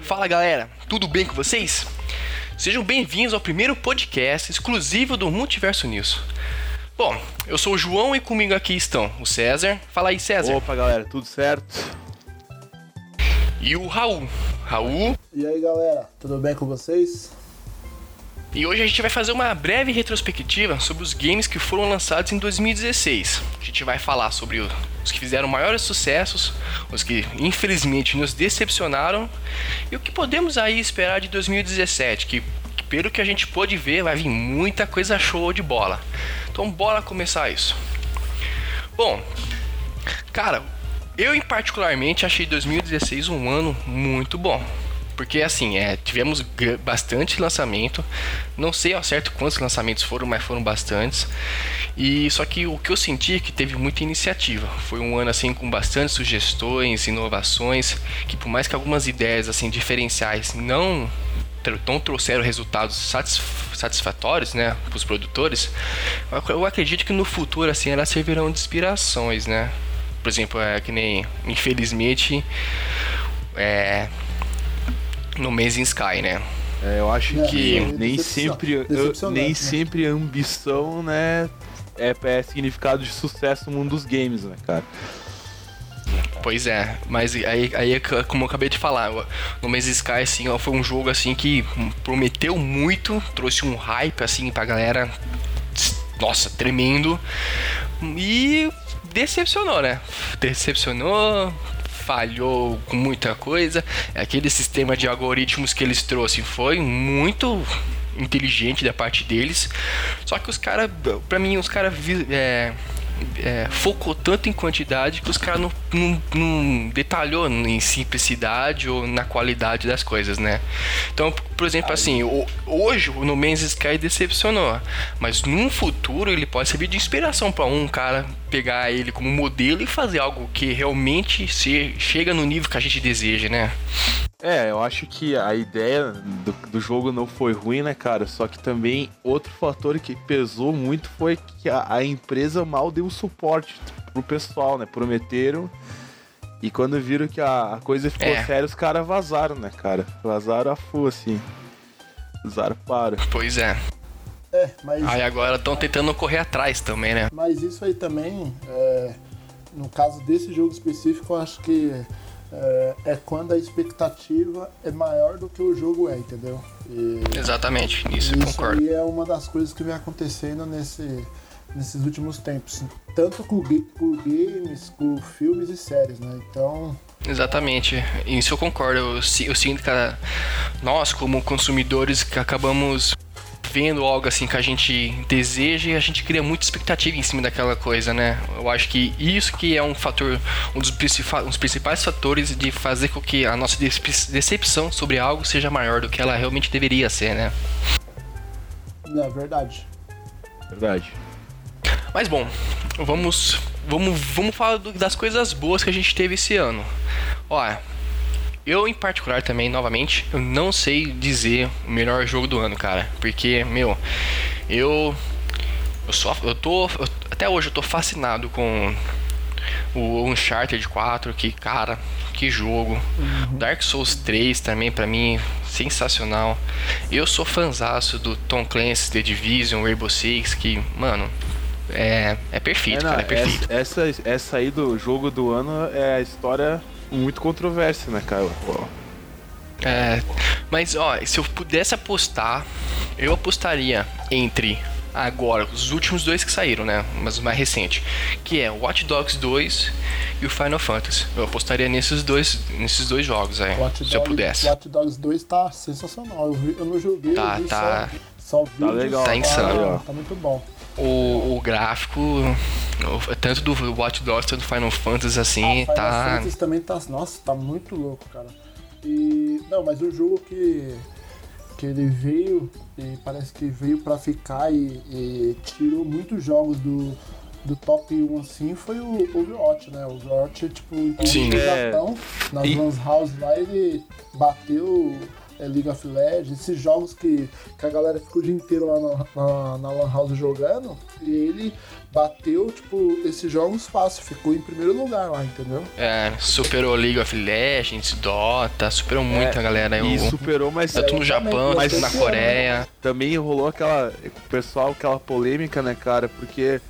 Fala galera, tudo bem com vocês? Sejam bem-vindos ao primeiro podcast exclusivo do Multiverso News. Bom, eu sou o João e comigo aqui estão o César. Fala aí, César. Opa, galera, tudo certo? E o Raul. Raul. E aí, galera, tudo bem com vocês? E hoje a gente vai fazer uma breve retrospectiva sobre os games que foram lançados em 2016. A gente vai falar sobre os que fizeram maiores sucessos, os que infelizmente nos decepcionaram e o que podemos aí esperar de 2017, que pelo que a gente pôde ver vai vir muita coisa show de bola. Então bora começar isso. Bom, cara, eu em particularmente achei 2016 um ano muito bom. Porque assim, é, tivemos bastante lançamento. Não sei ao certo quantos lançamentos foram, mas foram bastantes. E só que o que eu senti é que teve muita iniciativa. Foi um ano assim com bastante sugestões, inovações, que por mais que algumas ideias assim diferenciais não não trouxeram resultados satisfatórios, né, para os produtores, eu acredito que no futuro assim elas servirão de inspirações, né? Por exemplo, é que nem infelizmente é, no Amazing Sky, né? É, eu acho é, que é, nem sempre, eu, nem né? sempre ambição, né, é, é significado de sucesso no mundo dos games, né, cara? Pois é, mas aí, aí como eu acabei de falar, no Maze Sky assim, ó, foi um jogo assim que prometeu muito, trouxe um hype assim pra galera, nossa, tremendo. E decepcionou, né? Decepcionou, falhou com muita coisa. Aquele sistema de algoritmos que eles trouxeram foi muito inteligente da parte deles. Só que os caras, pra mim, os caras é, é, focou tanto em quantidade que os caras não, não, não, detalhou em simplicidade ou na qualidade das coisas, né? Então, por exemplo, assim, hoje o No Man's Sky decepcionou, mas num futuro ele pode servir de inspiração para um cara pegar ele como modelo e fazer algo que realmente se, chega no nível que a gente deseja, né? É, eu acho que a ideia do, do, jogo não foi ruim, né, cara? Só que também outro fator que pesou muito foi que a, a empresa mal deu suporte pro pessoal, né? Prometeram. E quando viram que a, coisa ficou é. séria, os caras vazaram, né, cara? Vazaram a full, assim. Zarparam. Pois é. É, mas. Aí agora estão tentando correr atrás também, né? Mas isso aí também, é, no caso desse jogo específico, eu acho que é, é, quando a expectativa é maior do que o jogo é, entendeu? E, Exatamente, nisso eu concordo. Isso é uma das coisas que vem acontecendo nesse, nesses últimos tempos, tanto com, com games, com filmes e séries, né? Então Exatamente, isso eu concordo. Eu, eu sinto que nós, como consumidores, que acabamos vendo algo assim que a gente deseja e a gente cria muita expectativa em cima daquela coisa, né? Eu acho que isso que é um fator, um dos, principais, um dos principais fatores de fazer com que a nossa decepção sobre algo seja maior do que ela realmente deveria ser, né? É verdade. Verdade. Mas bom, vamos vamos vamos falar das coisas boas que a gente teve esse ano. Olha, eu, em particular, também, novamente, eu não sei dizer o melhor jogo do ano, cara. Porque, meu, eu. Eu só. Eu tô. Eu, até hoje eu tô fascinado com o Uncharted 4, que, cara, que jogo. Uhum. Dark Souls 3 também, para mim, sensacional. Eu sou fanzaço do Tom Clancy's The Division, Rainbow Six, que, mano, é, é perfeito, é, não, cara, é perfeito. Essa, essa, essa aí do jogo do ano é a história muito controvérsia, né, cara? É, mas ó, se eu pudesse apostar, eu apostaria entre agora, os últimos dois que saíram, né? Mas o mais recente, que é Watch Dogs 2 e o Final Fantasy. Eu apostaria nesses dois, nesses dois jogos aí, Watch se Dogs, eu pudesse. Watch Dogs 2 tá sensacional. Eu, vi, eu não joguei, tá, eu tá. só, só tá legal, tá insano. Tá, tá muito bom. O, o gráfico, tanto do Watch Dogs quanto do Final Fantasy, assim, ah, Final tá. Fantasy também tá. Nossa, tá muito louco, cara. E. Não, mas o jogo que. Que ele veio, e parece que veio para ficar e, e, tirou muitos jogos do, do top 1 assim foi o Overwatch, né? O Overwatch, tipo, Sim, é... Japão, nas e... House lá, ele bateu é, League of Legends, esses jogos que, que a galera ficou o dia inteiro lá na, na, na Lan House jogando, e ele bateu, tipo, esses jogos fácil, ficou em primeiro lugar lá, entendeu? É, superou League of Legends, Dota, superou muito É, a galera. E o- superou, mas Tanto no Japão, Mas na Coreia. também rolou aquela. O pessoal, aquela polêmica, né, cara? Porque.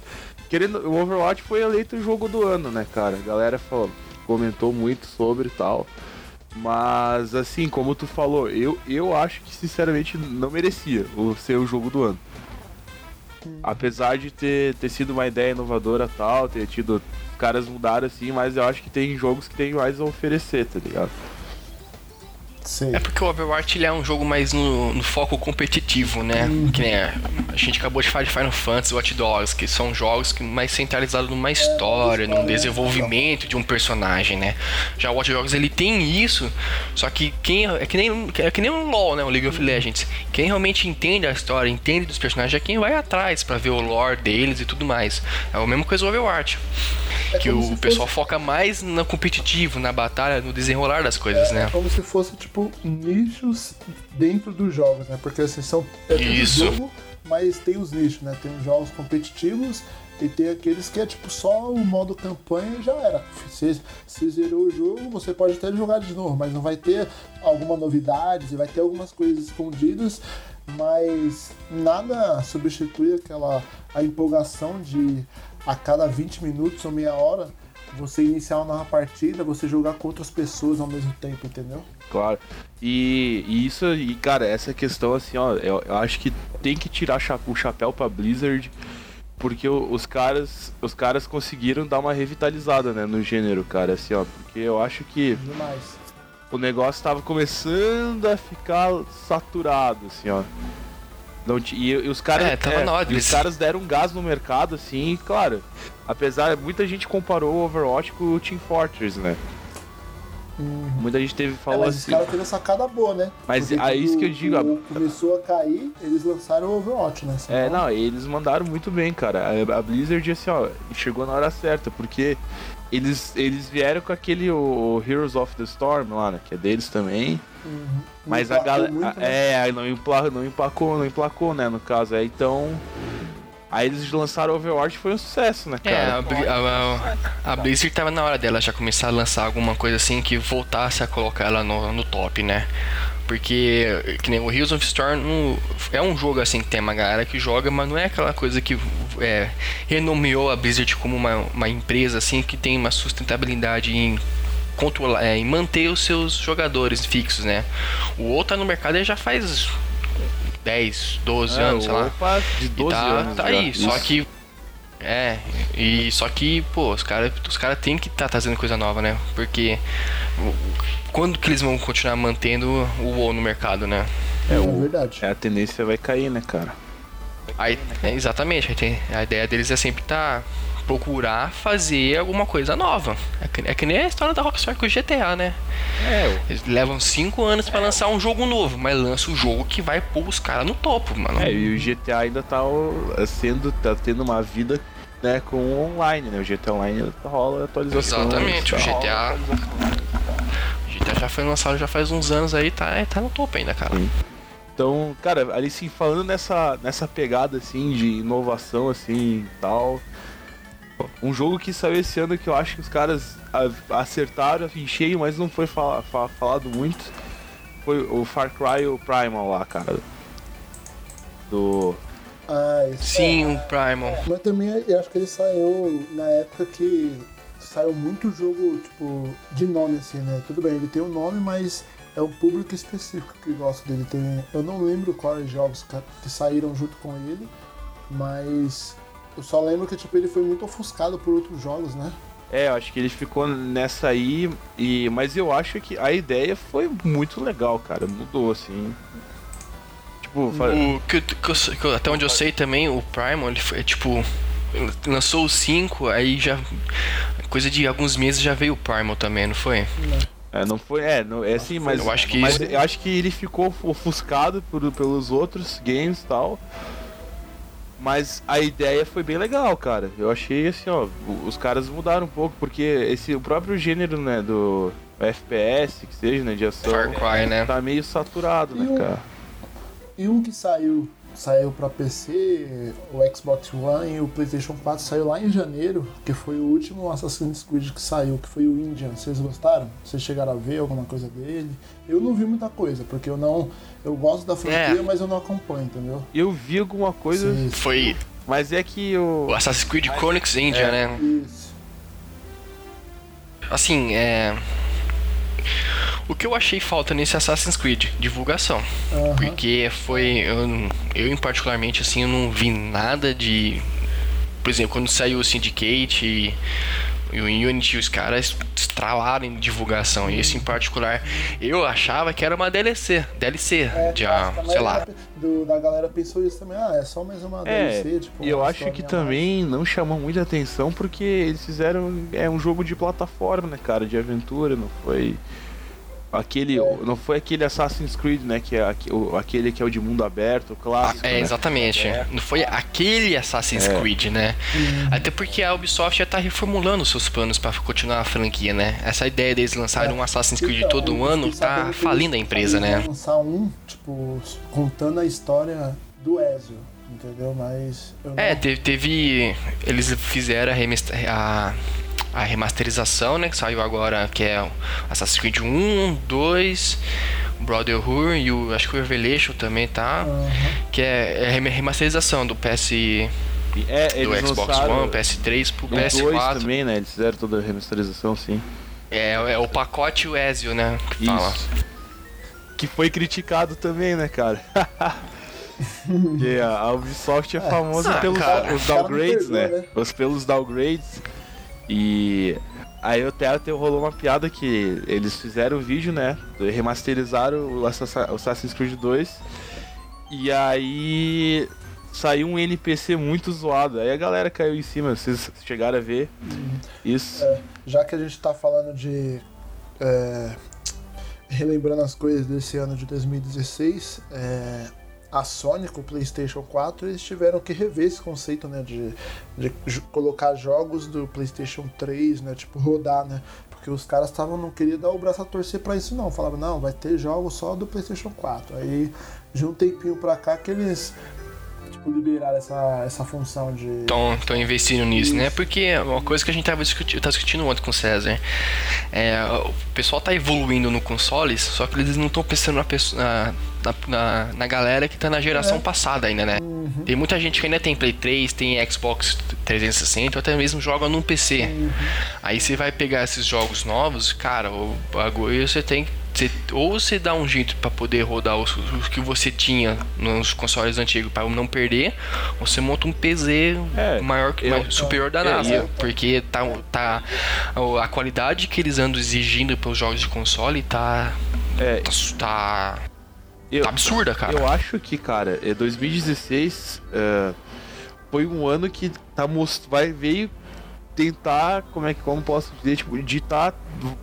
Querendo, o Overwatch foi eleito o jogo do ano, né, cara? A galera falou, comentou muito sobre e tal. Mas, assim, como tu falou, eu, eu acho que sinceramente não merecia o ser o jogo do ano. Apesar de ter, ter sido uma ideia inovadora tal, ter tido. Caras mudaram assim, mas eu acho que tem jogos que tem mais a oferecer, tá ligado? Sei. É porque o Overwatch ele é um jogo mais no, no foco competitivo, né? Que nem a, a gente acabou de falar de Final Fantasy, Watch Dogs, que são jogos que mais centralizados numa história, num desenvolvimento de um personagem, né? Já o Watch Dogs ele tem isso, só que quem é que nem é que nem um LoL, né, o League of Legends. Quem realmente entende a história, entende dos personagens é quem vai atrás pra ver o lore deles e tudo mais. É a mesma coisa do Overwatch. É Que o pessoal fosse- foca mais no competitivo, na batalha, no desenrolar das coisas, É né? como se fosse, tipo, nichos dentro dos jogos, né? Porque assim, são. É tudo Isso. jogo, mas tem os nichos, né? Tem os jogos competitivos e tem aqueles que é tipo só o modo campanha e já era. Você, você zerou o jogo, você pode até jogar de novo, mas não vai ter alguma novidade, vai ter algumas coisas escondidas, mas nada substitui aquela a empolgação de a cada 20 minutos ou meia hora você iniciar uma nova partida, você jogar com outras pessoas ao mesmo tempo, entendeu? Claro. E, e isso, e cara, essa questão assim, ó, eu, eu acho que tem que tirar o chapéu pra Blizzard, porque os caras, os caras conseguiram dar uma revitalizada, né, no gênero, cara, assim, ó, porque eu acho que Demais. o negócio tava começando a ficar saturado, assim, ó. Não, e, e os caras, É, tava hora e os caras deram um gás no mercado, assim, e, claro. Apesar, muita gente comparou o Overwatch com o Team Fortress, né? Muita gente teve É, falou mas os assim. caras teve sacada boa, né? Mas Porque é isso que eu digo, o- Começou a cair, eles lançaram o Overwatch, né? É, não, eles mandaram muito bem, cara. A, a Blizzard, assim, ó, chegou na hora certa, porque eles, eles vieram com aquele o, o Heroes of the Storm lá, né? Que é deles também. Uhum. Mas a galera. né? É, não, empla, não emplacou, não emplacou, né? No caso, é, então. Aí eles lançaram Overwatch foi um sucesso, né, É, a, cara? A, a- a Blizzard tava na hora dela já começar a lançar alguma coisa assim que voltasse a colocar ela no, no top, né? Porque, que nem o Heroes of Storm não- é um jogo assim que tem uma galera que joga, mas não é aquela coisa que é, renomeou a Blizzard como uma, uma empresa assim que tem uma sustentabilidade em controlar, é, em manter os seus jogadores fixos, né? O outro tá no mercado já faz 10, 12 É, anos, sei lá. opa, de E 12 tá, anos. tá já. aí, só que. É, e só que, pô, os caras os cara tem que tá trazendo coisa nova, né? Porque. Quando que eles vão continuar mantendo o WoW no mercado, né? É, o- verdade. É, a tendência vai cair, né, cara? Aí, é, exatamente, aí tem- a ideia deles é sempre tá procurar fazer alguma coisa nova. É que, é que nem a história da Rockstar com o GTA, né? É, Eles levam 5 anos pra lançar um jogo novo, mas lança o jogo que vai pôr os caras no topo, mano. É, e o GTA ainda tá sendo, tá tendo uma vida né, com o online, né? O GTA Online rola atualização. Exatamente, o GTA. O GTA já foi lançado já faz uns anos aí, tá, tá no topo ainda, cara. Sim. Então, cara, ali sim, falando nessa, nessa pegada assim de inovação assim e tal. Um jogo que saiu esse ano que eu acho que os caras acertaram em cheio, mas não foi fala- fa- falado muito. Foi o Far Cry o Primal lá, cara. Do. Ah, isso Sim, é. o Primal. Mas também eu acho que ele saiu na época que saiu muito jogo, tipo, de nome, assim, né? Tudo bem, ele tem um nome, mas é um público específico que gosta dele. Tem, eu não lembro quais jogos que saíram junto com ele, mas eu só lembro que, tipo, ele foi muito ofuscado por outros jogos, né? É, eu acho que ele ficou nessa aí. E, mas eu acho que a ideia foi muito legal, cara. Mudou, assim. Tipo, O que, eu- que até onde eu sei também, o Primal, ele foi tipo. Lançou o 5, aí já. Coisa de alguns meses já veio o Primal também, não foi? É, não foi, é, não, é assim, mas Eu acho que mas isso- eu acho que ele ficou ofuscado por, pelos outros games e tal. Mas a ideia foi bem legal, cara. Eu achei assim, ó, os caras mudaram um pouco porque esse o próprio gênero, né, do FPS, que seja, né, de ação, Far Cry, né? tá meio saturado, E né, o- cara? E um que saiu, saiu pra PC, o Xbox One e o PlayStation 4 saiu lá em janeiro, que foi o último Assassin's Creed que saiu, que foi o Indian. Vocês gostaram? Vocês chegaram a ver alguma coisa dele? Eu não vi muita coisa, porque eu não. Eu gosto da franquia, É. mas eu não acompanho, entendeu? Eu vi alguma coisa, Sim, Foi mas é que o. o Assassin's Creed Chronicles India, É. né? Isso. Assim, é. O que eu achei falta nesse Assassin's Creed? Divulgação. Aham. Porque foi. Eu, eu, em particularmente, assim, eu não vi nada de. Por exemplo, quando saiu o Syndicate e, e o Unity, os caras estralaram em divulgação. E esse em particular, eu achava que era uma DLC. DLC. É, de, acho ah, a sei lá. do- da galera pensou isso também. Ah, é só mais uma É, DLC, tipo. e eu acho que também não chamou muita atenção porque eles fizeram é um jogo de plataforma, né, cara, de aventura, não foi aquele, É. não foi aquele Assassin's Creed, né, que é aquele que é o de mundo aberto, o clássico. É, né? exatamente. Não foi aquele Assassin's É. Creed, né? Até porque a Ubisoft já tá reformulando seus planos pra continuar a franquia, né? Essa ideia deles lançarem um Assassin's Creed Então, todo ano tá falindo a empresa, né? lançar um, tipo, contando a história do Ezio, entendeu? Mas. Eu É, não- teve, teve- Eles fizeram a, a, a remasterização, né? Que saiu agora, que é o Assassin's Creed 1, 2, Brotherhood e o. Acho que o Revelation também tá. Aham. Que é, é rem- remasterização do PS. É, Do Xbox One, PS3 pro o 2 PS4. também, né? Eles fizeram toda a remasterização, sim. É, é o pacote o Ezio, né? Que fala. Isso. Que foi criticado também, né, cara? Porque a Ubisoft é famosa Ah, pelos cara. downgrades, né? né? Os pelos downgrades. E aí até, até rolou uma piada que eles fizeram o vídeo, né? Remasterizaram o Assassin- o Assassin's Creed 2. E aí saiu um NPC muito zoado. Aí a galera caiu em cima, vocês chegaram a ver isso. É, já que a gente tá falando de. é, relembrando as coisas desse ano de 2016, é, a Sony com o PlayStation 4 eles tiveram que rever esse conceito, né? De, de colocar jogos do PlayStation 3, né? Tipo, rodar, né? Porque os caras estavam não queriam dar o braço a torcer pra isso, não. Falavam, não, vai ter jogos só do PlayStation 4. Aí, de um tempinho pra cá, que eles tipo, liberaram essa, essa função de. Estão investindo nisso, né? Isso. Porque é uma coisa que a gente tava discutindo, tava discutindo ontem com o César. É, o pessoal tá evoluindo no consoles, só que eles não estão pensando na, pesso- na, na, na- na galera que tá na geração É. passada ainda, né? Uhum. Tem muita gente que ainda tem Play 3, tem Xbox 360, ou até mesmo joga num PC. Uhum. Aí você vai pegar esses jogos novos, cara, o bagulho você tem você, ou você dá um jeito pra poder rodar os, os que você tinha nos consoles antigos pra não perder, ou você monta um PC É, maior eu- mais- superior da é, NASA, eu- porque tá, tá a qualidade que eles andam exigindo pelos jogos de console tá É, tá, eu, tá absurda, cara. Eu acho que, cara, é 2016 é, foi um ano que tá most... vai veio tentar, como é que como posso dizer, tipo, ditar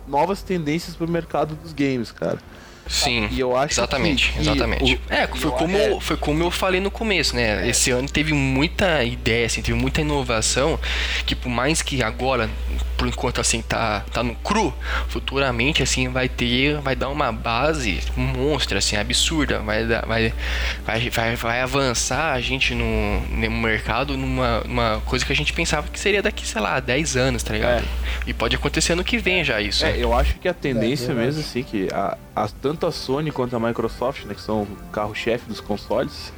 novas tendências pro mercado dos games, cara. Sim. E eu acho Exatamente, que, exatamente. o- É, foi como, é, foi como eu falei no começo, né? Esse ano teve muita ideia, assim, teve muita inovação, que por mais que agora, por enquanto, assim, tá, tá no cru, futuramente, assim, vai ter, vai dar uma base monstra, assim, absurda, vai, dar- vai, vai, vai, vai avançar a gente no, no mercado numa, numa coisa que a gente pensava que seria daqui, sei lá, 10 anos, tá ligado? E pode acontecer no que vem já isso. É, eu acho que a tendência verdade. mesmo, assim, que a, a- tanto a Sony quanto a Microsoft, né, que são o carro-chefe dos consoles,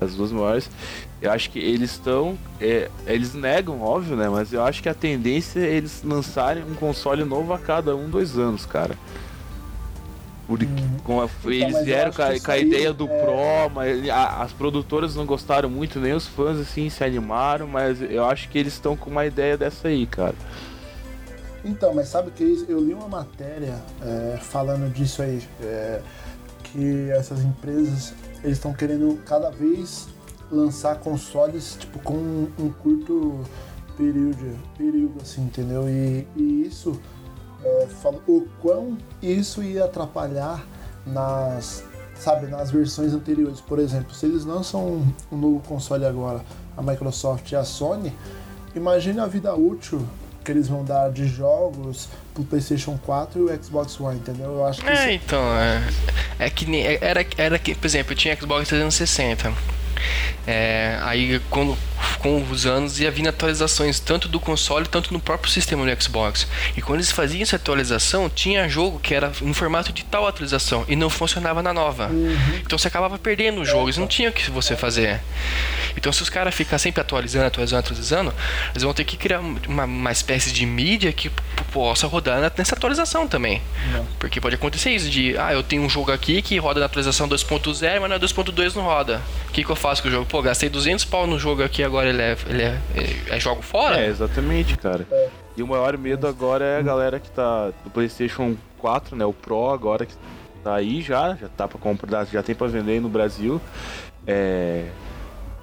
as duas maiores, eu acho que eles estão. é, eles negam, óbvio, né? Mas eu acho que a tendência é eles lançarem um console novo a cada um, dois anos, cara. Porque com a- eles mas eu vieram com a, com a ideia do é- Pro, mas a- as produtoras não gostaram muito, nem os fãs assim se animaram, mas eu acho que eles estão com uma ideia dessa aí, cara. Então, mas sabe que isso? eu li uma matéria é, falando disso aí, é, que essas empresas eles estão querendo cada vez lançar consoles tipo com um, um curto período, período assim, entendeu? E, e isso é, fala o quão isso ia atrapalhar nas sabe nas versões anteriores. Por exemplo, se eles lançam um, um novo console agora, a Microsoft e a Sony, imagine a vida útil que eles vão dar de jogos pro PlayStation 4 e o Xbox One, entendeu? Eu acho que É, isso- então, é, é que é- era, era que, por exemplo, eu tinha Xbox 360. É, aí quando, com os anos ia vindo atualizações tanto do console tanto no próprio sistema do Xbox. E quando eles faziam essa atualização, tinha jogo que era no formato de tal atualização e não funcionava na nova. Então você acabava perdendo o jogo, eles não tinham o que você fazer. Então se os caras ficam sempre atualizando, atualizando, atualizando, eles vão ter que criar uma, uma espécie de mídia que possa rodar nessa atualização também. Não. Porque pode acontecer isso de, ah, eu tenho um jogo aqui que roda na atualização 2.0, mas na 2.2 não roda. O que, que eu faço com o jogo? Pô, gastei 200 pau no jogo aqui, agora ele é, ele é, é, é jogo fora? É, exatamente, cara. E o maior medo agora é a galera que tá do PlayStation 4, né? O Pro agora que tá aí já, já tá pra comprar, já tem pra vender no Brasil. É,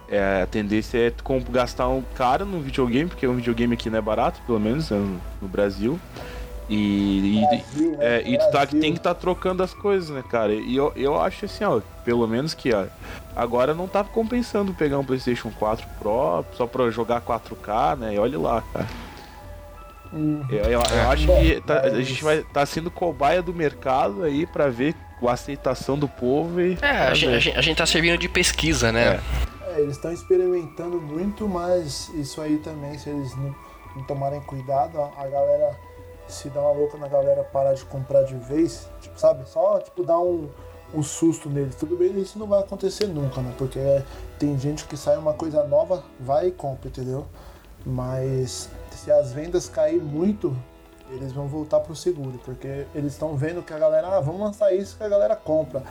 é, a tendência é gastar um caro num videogame, porque um videogame aqui não é barato, pelo menos né, no, no Brasil. E, e, Brasil, né? é, e tu tá, tem que estar trocando as coisas, né, cara? E eu, eu acho assim, ó, pelo menos que ó, agora não tá compensando pegar um PlayStation 4 Pro só pra jogar 4K, né? E olha lá, cara. Uhum. Eu, eu- eu acho Bom, que tá- a gente vai tá sendo cobaia do mercado aí pra ver a aceitação do povo e. É, a gente, a, gente, a gente tá servindo de pesquisa, né? É, eles estão experimentando muito, mas isso aí também, se eles não, não tomarem cuidado, a, a galera se dá uma louca na galera parar de comprar de vez, tipo, sabe? Só tipo dar um, um susto neles. Tudo bem, isso não vai acontecer nunca, né? Porque tem gente que sai uma coisa nova, vai e compra, entendeu? Mas se as vendas cair muito, eles vão voltar pro seguro, porque eles estão vendo que a galera, ah, vamos lançar isso que a galera compra.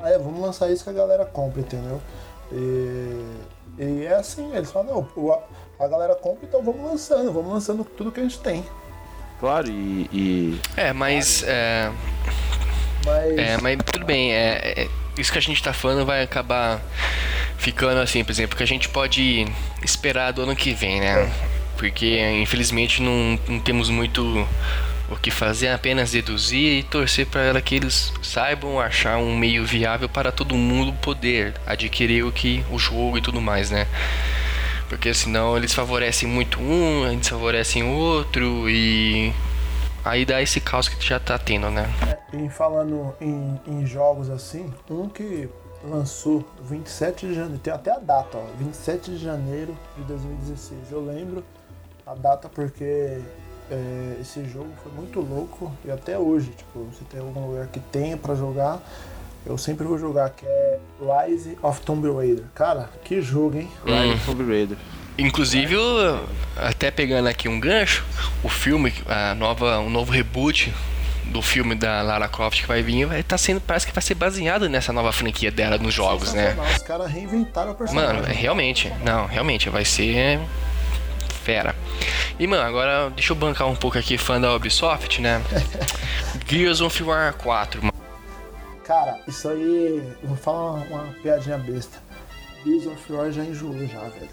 Ah, é, vamos lançar isso que a galera compra, entendeu? E, e é assim, eles falam, não, a galera compra, então vamos lançando, vamos lançando tudo que a gente tem. Claro, e. e- É, mas. É, Mas é, mas tudo bem, é, é- isso que a gente tá falando vai acabar ficando assim, por exemplo, que a gente pode esperar do ano que vem, né? Porque infelizmente não, não temos muito o que fazer, apenas deduzir e torcer para que eles saibam achar um meio viável para todo mundo poder adquirir o que o jogo e tudo mais, né? Porque senão eles favorecem muito um, eles favorecem o outro e aí dá esse caos que já tá tendo, né? E falando em, em jogos assim, um que lançou 27 de janeiro, tem até a data, ó, 27 de janeiro de 2016. Eu lembro a data porque é, esse jogo foi muito louco e até hoje, tipo, se tem algum lugar que tenha pra jogar, eu sempre vou jogar, que é Rise of Tomb Raider. Cara, que jogo, hein? Rise of Tomb Raider. Inclusive, até pegando aqui um gancho, o filme, a nova, um novo reboot do filme da Lara Croft que vai vir, vai tá sendo, parece que vai ser baseado nessa nova franquia dela nos jogos, né? Os caras reinventaram o personagem. Mano, é realmente, não, realmente vai ser fera. E mano, agora deixa eu bancar um pouco aqui fã da Ubisoft, né? Gears of War 4, mano. Cara, isso aí, vou falar uma, uma piadinha besta. Gears of War já enjoou já, velho.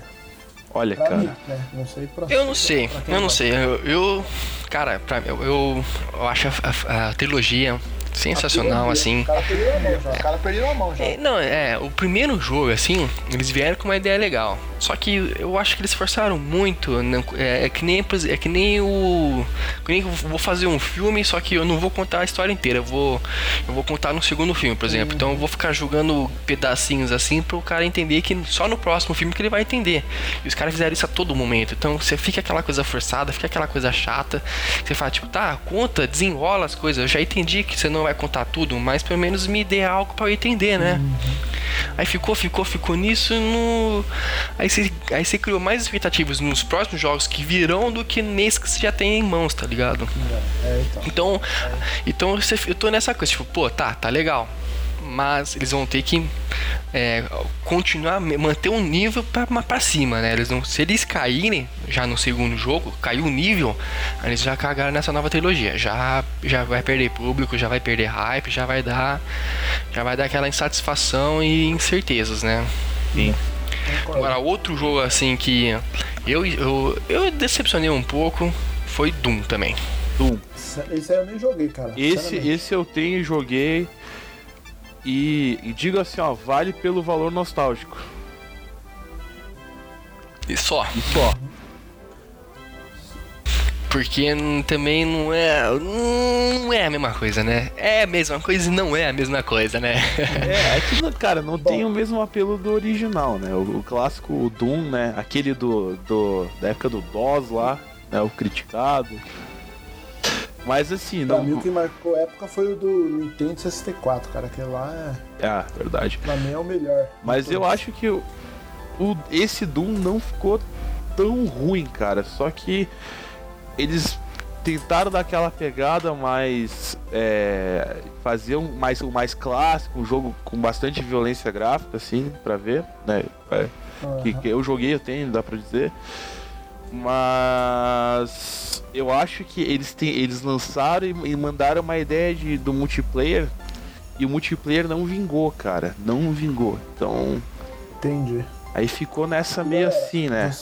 Olha, Pra mim, cara. né? Não sei pra Eu não sei, pra eu não sei. Eu, eu- cara, pra, eu, eu, eu acho a, a- a trilogia sensacional, O assim. cara perdeu a mão já. O cara perdeu a mão já. É, não, é, o primeiro jogo, assim, eles vieram com uma ideia legal. Só que eu acho que eles forçaram muito. não- é, é que nem, é que nem o. Que nem eu vou fazer um filme, só que eu não vou contar a história inteira. Eu vou, eu vou contar no segundo filme, por exemplo. Então eu vou ficar jogando pedacinhos assim pro cara entender que só no próximo filme que ele vai entender. E os caras fizeram isso a todo momento. Então você fica aquela coisa forçada, fica aquela coisa chata. Você fala, tipo, tá, conta, desenrola as coisas. Eu já entendi que você não vai contar tudo, mas pelo menos me dê algo pra eu entender, né? Aí ficou, ficou, ficou nisso no. Aí você, aí você criou mais expectativas nos próximos jogos que virão do que nesse que você já tem em mãos, tá ligado? É, então. Então, então você- eu tô nessa coisa, tipo, pô, tá, tá legal. Mas eles vão ter que é, continuar, manter um nível pra, pra cima, né? Eles não, se eles caírem já no segundo jogo, caiu o nível, eles já cagaram nessa nova trilogia. Já, já vai perder público, já vai perder hype, já vai dar. Já vai dar aquela insatisfação e incertezas, né? Sim. Agora, outro jogo assim que eu, eu, eu decepcionei um pouco foi Doom também. Doom. Esse- aí eu nem joguei, cara. Esse, esse eu tenho e joguei. E, e digo assim, ó, vale pelo valor nostálgico. E só. E só. Porque também não é. Não é a mesma coisa, né? É a mesma coisa e não é a mesma coisa, né? É, é que, cara, não tem o mesmo apelo do original, né? O, o clássico Doom, né? Aquele do, do. da época do DOS lá, né? O criticado. Mas assim, Pra não. mim o que marcou a época foi o do Nintendo 64, cara. Aquele lá é. Ah, verdade. Pra mim é o melhor. Mas eu acho que o, o- esse Doom não ficou tão ruim, cara. Só que eles tentaram dar aquela pegada mais. É, fazer um mais, um mais clássico, um jogo com bastante violência gráfica, assim, pra ver, né? É, que, Aham. que eu joguei, eu tenho, dá pra dizer. Mas eu acho que eles, têm, eles lançaram e, e mandaram uma ideia de, do multiplayer. E o multiplayer não vingou, cara. Não vingou. Então, Entendi. aí ficou nessa meio Galera, assim, né?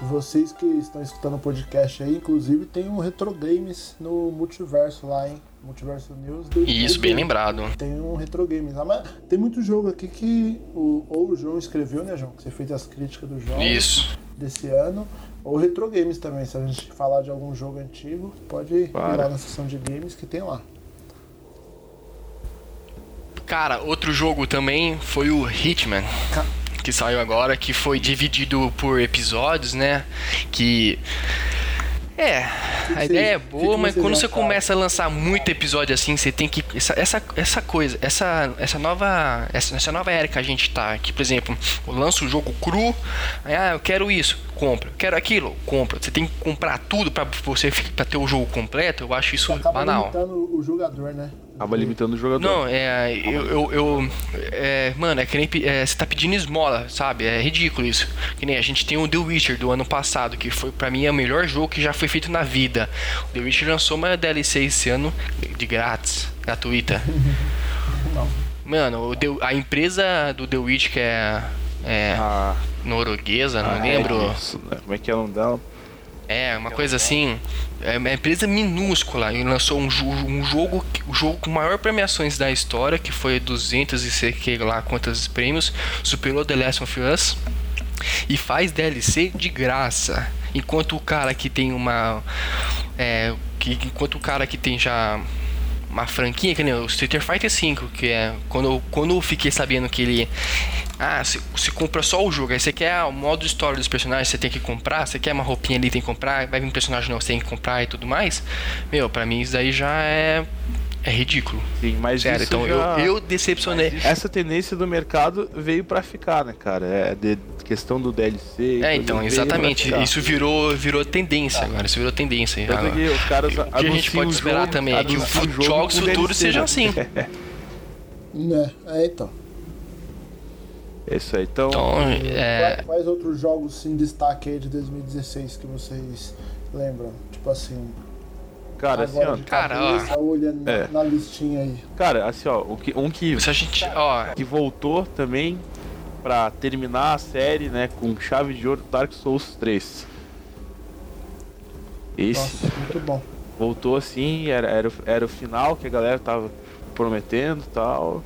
vo- Vocês que estão escutando o podcast aí, inclusive tem um Retro Games no Multiverso lá, hein? Multiverso News. do Isso, bem lembrado. Tem um Retro Games lá, mas tem muito jogo aqui que o, ou o João escreveu, né, João? Que você fez as críticas do jogo Isso. desse ano. Ou Retro Games também. Se a gente falar de algum jogo antigo, pode ir Claro. lá na seção de games que tem lá. Cara, outro jogo também foi o Hitman. Ca- Que saiu agora, que foi dividido por episódios, né? Que. É, que a ideia é boa, mas quando você começa a lançar muito episódio assim, você tem que. Essa, essa, essa coisa, essa, essa nova. Essa, essa nova era que a gente tá. Que, por exemplo, eu lanço o jogo cru, aí, ah, eu quero isso, compra. Quero aquilo, compra. Você tem que comprar tudo pra você pra ter o jogo completo, eu acho isso Acaba banal. limitando o jogador, né? Acaba limitando o jogador. Não, é. Eu. eu, eu- é, mano, é que nem. é, você tá pedindo esmola, sabe? É ridículo isso. Que nem a gente tem o The Witcher do ano passado, que foi pra mim é o melhor jogo que já foi feito na vida. O The Witcher lançou uma DLC esse ano de grátis, gratuita. Não. Mano, o The- a empresa do The Witcher, que é. É. Ah, norueguesa, não ah, lembro. é isso, né? Como é que é o nome dela? É, uma coisa assim. É uma empresa minúscula e lançou um, jo- um jogo, o jogo com maior premiações da história, que foi 200 e sei que lá quantos prêmios, superou The Last of Us e faz DLC de graça. Enquanto o cara que tem uma é, que enquanto o cara que tem já uma franquia, que nem o Street Fighter V, que é quando, eu- quando eu fiquei sabendo que ele. Ah, você, você compra só o jogo, aí você quer ah, o modo história dos personagens, você tem que comprar, você quer uma roupinha ali, tem que comprar, vai vir um personagem novo, você tem que comprar e tudo mais. Meu, pra mim isso daí já é. É ridículo. Sim, mas Sério, isso então já- eu, eu decepcionei. Essa tendência do mercado veio pra ficar, né, cara? É de questão do DLC. e É, então, exatamente. Isso virou, virou tendência agora, isso virou tendência. Tanto Agora. os caras O que a gente pode esperar jogo- também é que o anunciam fu- jogo jogos futuros sejam né? assim. Né? É, então. É isso aí. Então, Então, é, Quais, quais outros jogos em destaque aí de 2016 que vocês lembram? Tipo assim, cara, assim, ó, Cara, cabeça, olhando na, É. na listinha aí. cara, assim, ó, o que, um que, se a gente. Ó, que voltou também pra terminar a série, né, com chave de ouro, Dark Souls 3. Esse Nossa, muito bom. voltou assim, era, era, o- era o final que a galera tava prometendo e tal.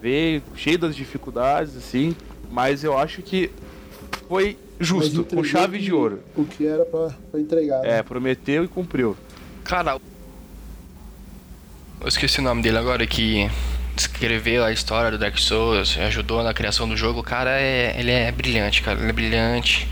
Veio cheio das dificuldades, assim, mas eu acho que foi justo, com chave de ouro. O que era pra, pra entregar. né? É, prometeu e cumpriu. Cara. Eu esqueci o nome dele agora que escreveu a história do Dark Souls, ajudou na criação do jogo. O cara é, ele é brilhante, cara. Ele é brilhante.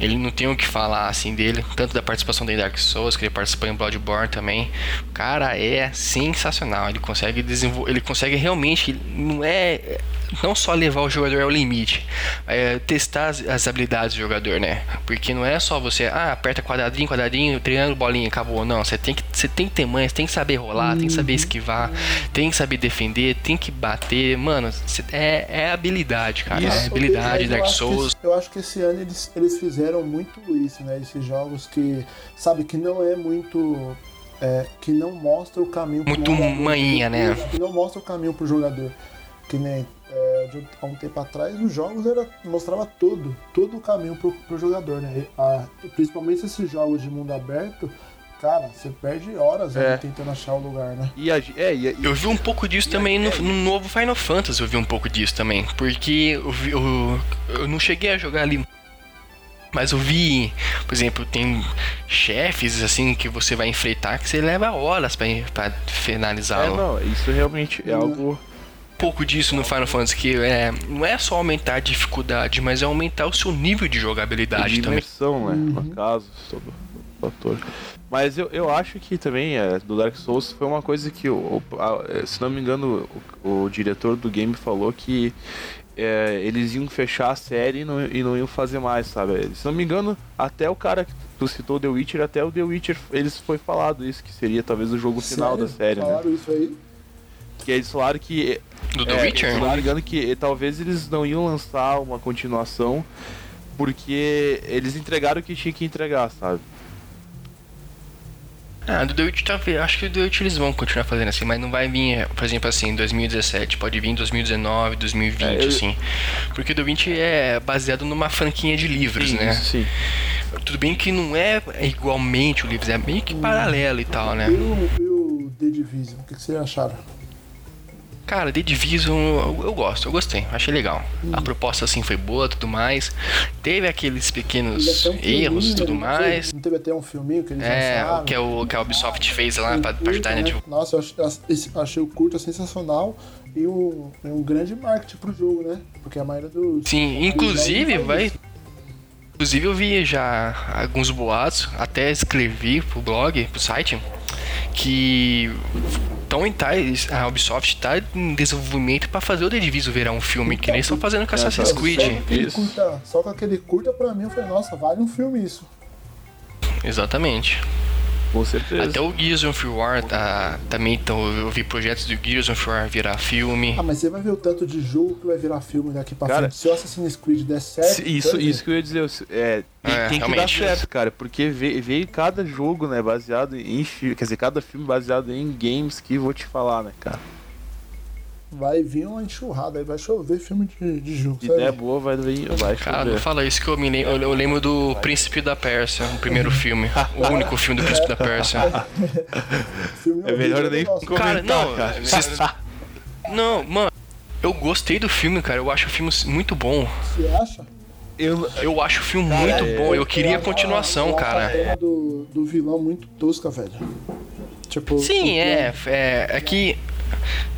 Ele não tem o que falar assim dele, tanto da participação dele em Dark Souls, que ele participou em Bloodborne também. O cara é sensacional. Ele consegue desenvolver, ele consegue realmente não é não só levar o jogador ao limite, é testar as, as habilidades do jogador, né? Porque não é só você, ah, aperta quadradinho, quadradinho, triângulo, bolinha, acabou. Não, você tem que, você tem que ter manhas, tem que saber rolar, tem que saber esquivar, tem que saber defender, tem que bater. Mano, você- é, é habilidade, cara. Isso. É habilidade, Dark acho que Souls. esse- eu acho que esse ano eles, eles fizeram muito isso, né? Esses jogos que, sabe, que não é muito. é, que não mostra o caminho pro Muito jogador. manhinha, né? Que não mostra o caminho pro jogador. Que nem é, de, há um tempo atrás os jogos era, mostrava todo, todo o caminho pro, pro jogador, né? E, a- principalmente esses jogos de mundo aberto, cara, você perde horas É. tentando achar o lugar, né? E a, é, e, a- e Eu vi um pouco disso também no, no novo Final Fantasy, eu vi um pouco disso também. Porque eu, vi- eu, eu não cheguei a jogar ali Mas eu vi, por exemplo, tem chefes assim que você vai enfrentar que você leva horas pra, pra É, finalizá-lo. não, isso realmente é algo. Pouco disso no Final Fantasy, que é, não é só aumentar a dificuldade, mas é aumentar o seu nível de jogabilidade de também. imersão, né? No caso, sobre o fator. Mas eu, eu acho que também é, do Dark Souls foi uma coisa que, o, a- se não me engano, o, o diretor do game falou que é, eles iam fechar a série e não, e não iam fazer mais, sabe? Se não me engano, até o cara que tu citou The Witcher, até o The Witcher, eles foi falado isso, que seria talvez o jogo final Sério? da série, né? Falaram isso aí? Que eles falaram que Do The é, Witcher? Me engano que talvez eles não iam lançar uma continuação porque eles entregaram o que tinha que entregar, sabe? Ah, do The Witcher, talvez- acho que o The Witcher eles vão continuar fazendo assim, mas não vai vir, por exemplo, assim, em 2017, pode vir em 2019, 2020, É, eu- assim. Porque o The Witcher é baseado numa franquinha de livros, né? Isso, sim. Tudo bem que não é igualmente o livro, é meio que paralelo e tal, né? E o, e o The Division, o que, que vocês acharam? Cara, The Division eu, eu gosto, eu gostei, achei legal. Hum. A proposta assim foi boa, tudo mais. Teve aqueles pequenos um erros e tudo né? mais. Não teve até um filminho que eles É, lançaram? que, é o, que a Ubisoft fez lá pra, pra Curta, ajudar, né? né? Tipo, Nossa, eu ach- esse- achei o curta sensacional e um, um grande marketing pro jogo, né? Porque a maioria dos. Sim, inclusive vai. Inclusive eu vi já alguns boatos, até escrevi pro blog, pro site, que tão em tais, a Ubisoft tá em desenvolvimento pra fazer o The Division virar um filme, que nem estão fazendo com Assassin's Creed. Só só com aquele curta, pra mim, eu falei, nossa, vale um filme isso. Exatamente. Com certeza. Até o Gears of War tá, também tão, eu vi projetos do Gears of War virar filme. Ah, mas você vai ver o tanto de jogo que vai virar filme daqui pra Cara, frente. Se o Assassin's Creed der certo. Se- Isso, isso que eu ia dizer. É, tem, É, tem que dar certo, cara, porque ve- veio cada jogo, né, baseado em quer dizer, cada filme baseado em games que vou te falar, né, cara. Vai vir uma enxurrada aí, vai chover filme de, de jogo. Se sabe? der boa, vai vir, vai Cara, não chover. fala isso que eu me lembro. Eu, eu lembro do Príncipe da Pérsia, o primeiro filme. O único filme do Príncipe da Pérsia. Filme É melhor nem comentar, Cara, não, cara. Não, mano, eu gostei do filme, cara. Eu acho o filme muito bom. Você acha? Eu, Eu acho o filme muito é- bon. Eu queria a continuação, a- a cara. trama do, do vilão muito tosca, velho. Tipo. Sim, é. É, é que.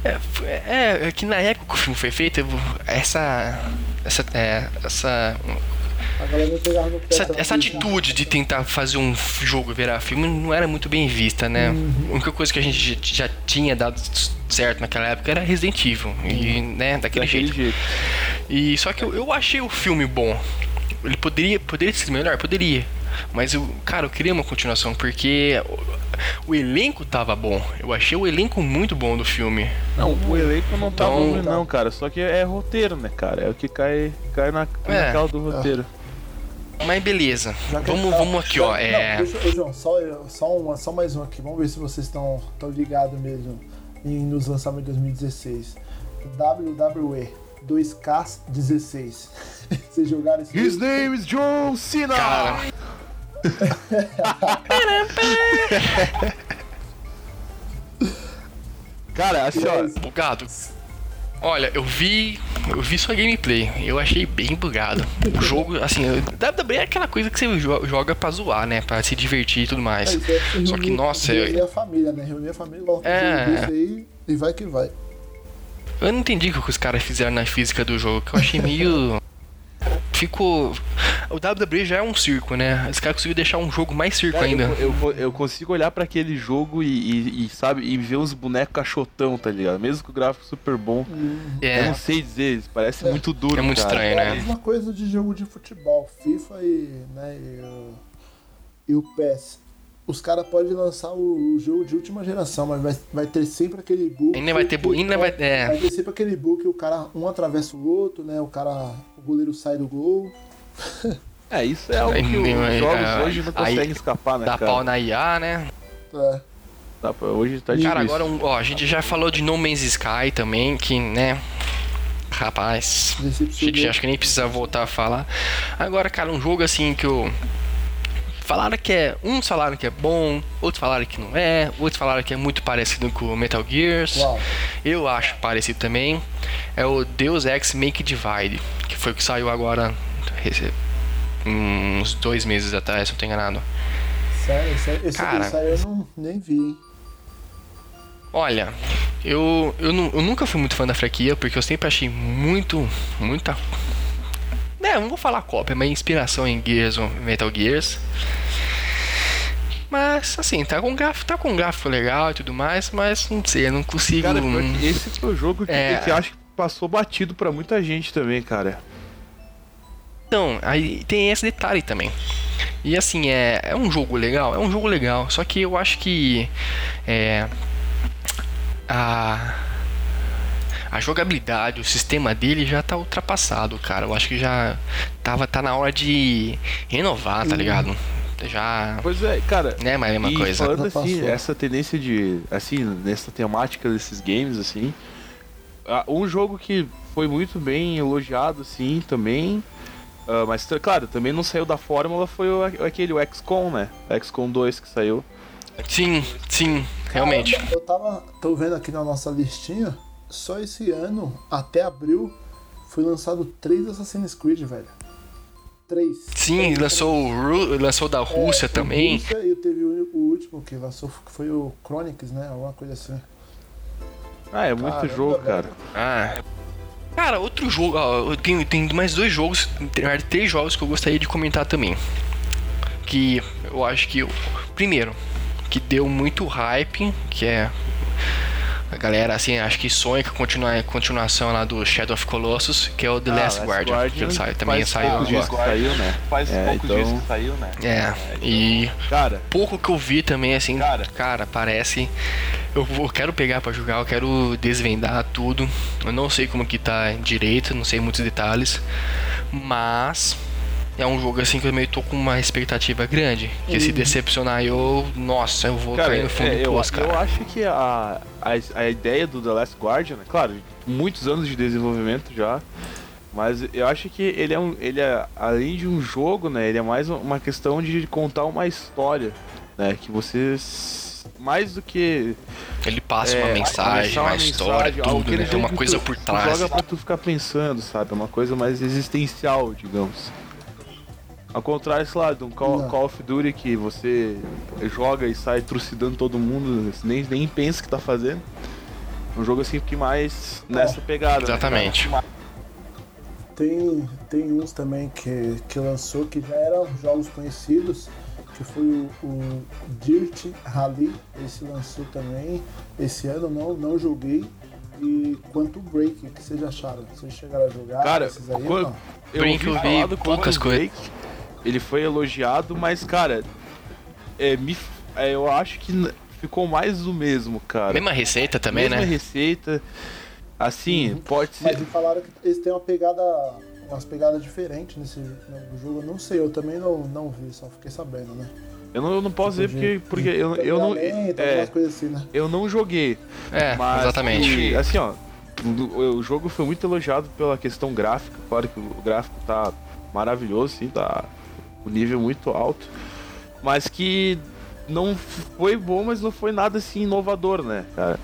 É, é, é que na época que o filme foi feito, essa. Essa. É, essa Essa, essa atitude de tentar fazer um jogo virar filme não era muito bem vista, né? A única coisa que a gente já, tinha dado certo naquela época era Resident Evil. E, né, daquele, daquele jeito. jeito. E só que eu, eu achei o filme bom. Ele poderia, poderia ser melhor? Poderia. Mas eu, cara, eu queria uma continuação porque o, elenco tava bom. Eu achei o elenco muito bom do filme. Não, o elenco não tá Então- ruim não, cara. Só que é roteiro, né, cara? É o que cai, cai na, É. na cala do roteiro. Mas beleza. Vamos, ah, vamos aqui, ó. Não, É. deixa, ô, João, só, só, uma, só mais um aqui. Vamos ver se vocês estão ligados mesmo em, nos lançamentos de 2016. WWE 2K16. Vocês jogaram esse His jogo? name is John Cena! Cara, Cara, assim, ó. bugado. Olha, eu vi. Eu vi sua gameplay. Eu achei bem bugado. O jogo, assim, WWE é aquela coisa que você jo- joga pra zoar, né? Pra se divertir e tudo mais. É, é Só que, reunir- nossa, Reunir eu, a família, né? Reunir a família, um É. aí e vai que vai. eu não entendi o que os caras fizeram na física do jogo, que eu achei meio. Ficou. O WWE já é um circo, né? Os caras conseguiram deixar um jogo mais circo Cara, ainda. Eu, eu, eu consigo olhar pra aquele jogo e, e- e, sabe, e ver uns bonecos cachotão, tá ligado? Mesmo com o gráfico super bom. Eu É, não sei dizer, eles parecem muito duro, É muito cara. estranho. É a né? mesma coisa de jogo de futebol, FIFA e, né, e, o, e o PES. Os caras podem lançar o, o jogo de última geração, mas vai, vai ter sempre aquele bug. Ainda vai ter que- bu- ainda vai- é. Vai ter sempre aquele bug que o cara um atravessa o outro, né? O cara. O goleiro sai do gol. É, isso é algo Aí, que os aí, jogos aí, hoje não aí conseguem escapar, né, Dá cara? pau na IA, né? É. Dá pra- Hoje tá difícil. Cara, agora, um- ó, a gente já falou de No Man's Sky também, que, né? Rapaz, a gente acho que nem precisa voltar a falar. Agora, cara, um jogo assim que eu. Falaram que é. Uns falaram que é bom, outros falaram que não é, outros falaram que é muito parecido com o Metal Gears. Uau. Eu acho parecido também. É o Deus Ex Make Divide, que foi o que saiu agora uns dois meses atrás, se eu não tô enganado. Sério, sério. Esse, Cara. eu não, nem vi? Olha, eu, eu, eu nunca fui muito fã da franquia, porque eu sempre achei muito, muita. Né, não vou falar cópia, mas inspiração em Gears Metal Gears. Mas, assim, tá com gráfico, tá com gráfico legal e tudo mais, mas não sei, eu não consigo. Cara, esse foi o jogo que, É. que eu acho que passou batido pra muita gente também, cara. Então, aí tem esse detalhe também. E assim, é, é um jogo legal, é um jogo legal, só que eu acho que é, a, a jogabilidade, o sistema dele já tá ultrapassado, cara. Eu acho que já tava, tá na hora de renovar, tá ligado? Já. Pois é, cara. Né, mas é a mesma e coisa. falando assim, essa tendência de. Assim, nessa temática desses games, assim. Um jogo que foi muito bem elogiado, assim, também. ah, mas, claro, também não saiu da fórmula foi o, aquele, o XCOM, né? O XCOM 2 que saiu. Sim, sim, realmente. Caramba, eu tava. tô vendo aqui na nossa listinha. Só esse ano, até abril, foi lançado três Assassin's Creed, velho. Três. Sim, Três, lançou, o Ru- lançou da É, Rússia foi também. Rússia e teve o, o último que lançou, que foi o Chronicles, né? Alguma coisa assim. Ah, é muito Caramba, jogo, velho. cara. Ah. Cara, outro jogo, ó, eu tenho, tenho mais dois jogos, tem mais três jogos que eu gostaria de comentar também. Que eu acho que. o Primeiro, que deu muito hype, que é. A galera, assim, acho que sonha com continua, continuação lá do Shadow of Colossus, que é o The Ah, Last Guardian, que ele sai, também faz saiu poucos dias agora. que saiu, né? Faz É, poucos então- dias que saiu, né? É, e Cara, pouco que eu vi também, assim, cara, Cara. parece. Eu vou, quero pegar pra jogar, eu quero desvendar tudo. Eu não sei como que tá direito, não sei muitos detalhes. Mas é um jogo assim que eu meio tô com uma expectativa grande. Que se decepcionar eu, nossa, eu vou cara cair no fundo é, do poço, cara. eu acho que a, a, a ideia do The Last Guardian, né? claro, muitos anos de desenvolvimento já. Mas eu acho que ele é um. Ele é, além de um jogo, né? Ele é mais uma questão de contar uma história. Né? Que você. Mais do que. Ele passa é, uma mensagem, deixar uma história, mensagem, tudo, né? ele Tem uma coisa tu- por trás. Joga pra tu ficar pensando, sabe? É uma coisa mais existencial, digamos. Ao contrário, sei lá, de um Call. Call of Duty que você joga e sai trucidando todo mundo, nem, nem pensa que tá fazendo. Um jogo assim que mais nessa pegada. né, Exatamente. Tem, tem uns também que, que lançou que já eram jogos conhecidos, que foi o, o Dirt Rally, esse lançou também esse ano, não, não joguei. E quanto Break, o que vocês acharam? Vocês chegaram a jogar Cara, esses aí? ou quando- não? Eu ouvi eu vi falar do poucas Break, Ele foi elogiado, mas, cara, é, me, é, eu acho que ficou mais do mesmo, cara. Mesma receita também, Mesma né? receita. Assim, pode ser. Mas falaram que eles têm uma pegada, umas pegadas diferentes nesse no jogo. Eu não sei, eu também não, não vi, só fiquei sabendo, né? Eu não, eu não posso dizer porque, porque eu, eu não. É, assim, né? eu não joguei. É, Mas, exatamente. que, assim, ó, o, o jogo foi muito elogiado pela questão gráfica. Claro que o gráfico tá maravilhoso, sim, tá o nível muito alto. Mas que não foi bom, mas não foi nada assim inovador, né, cara?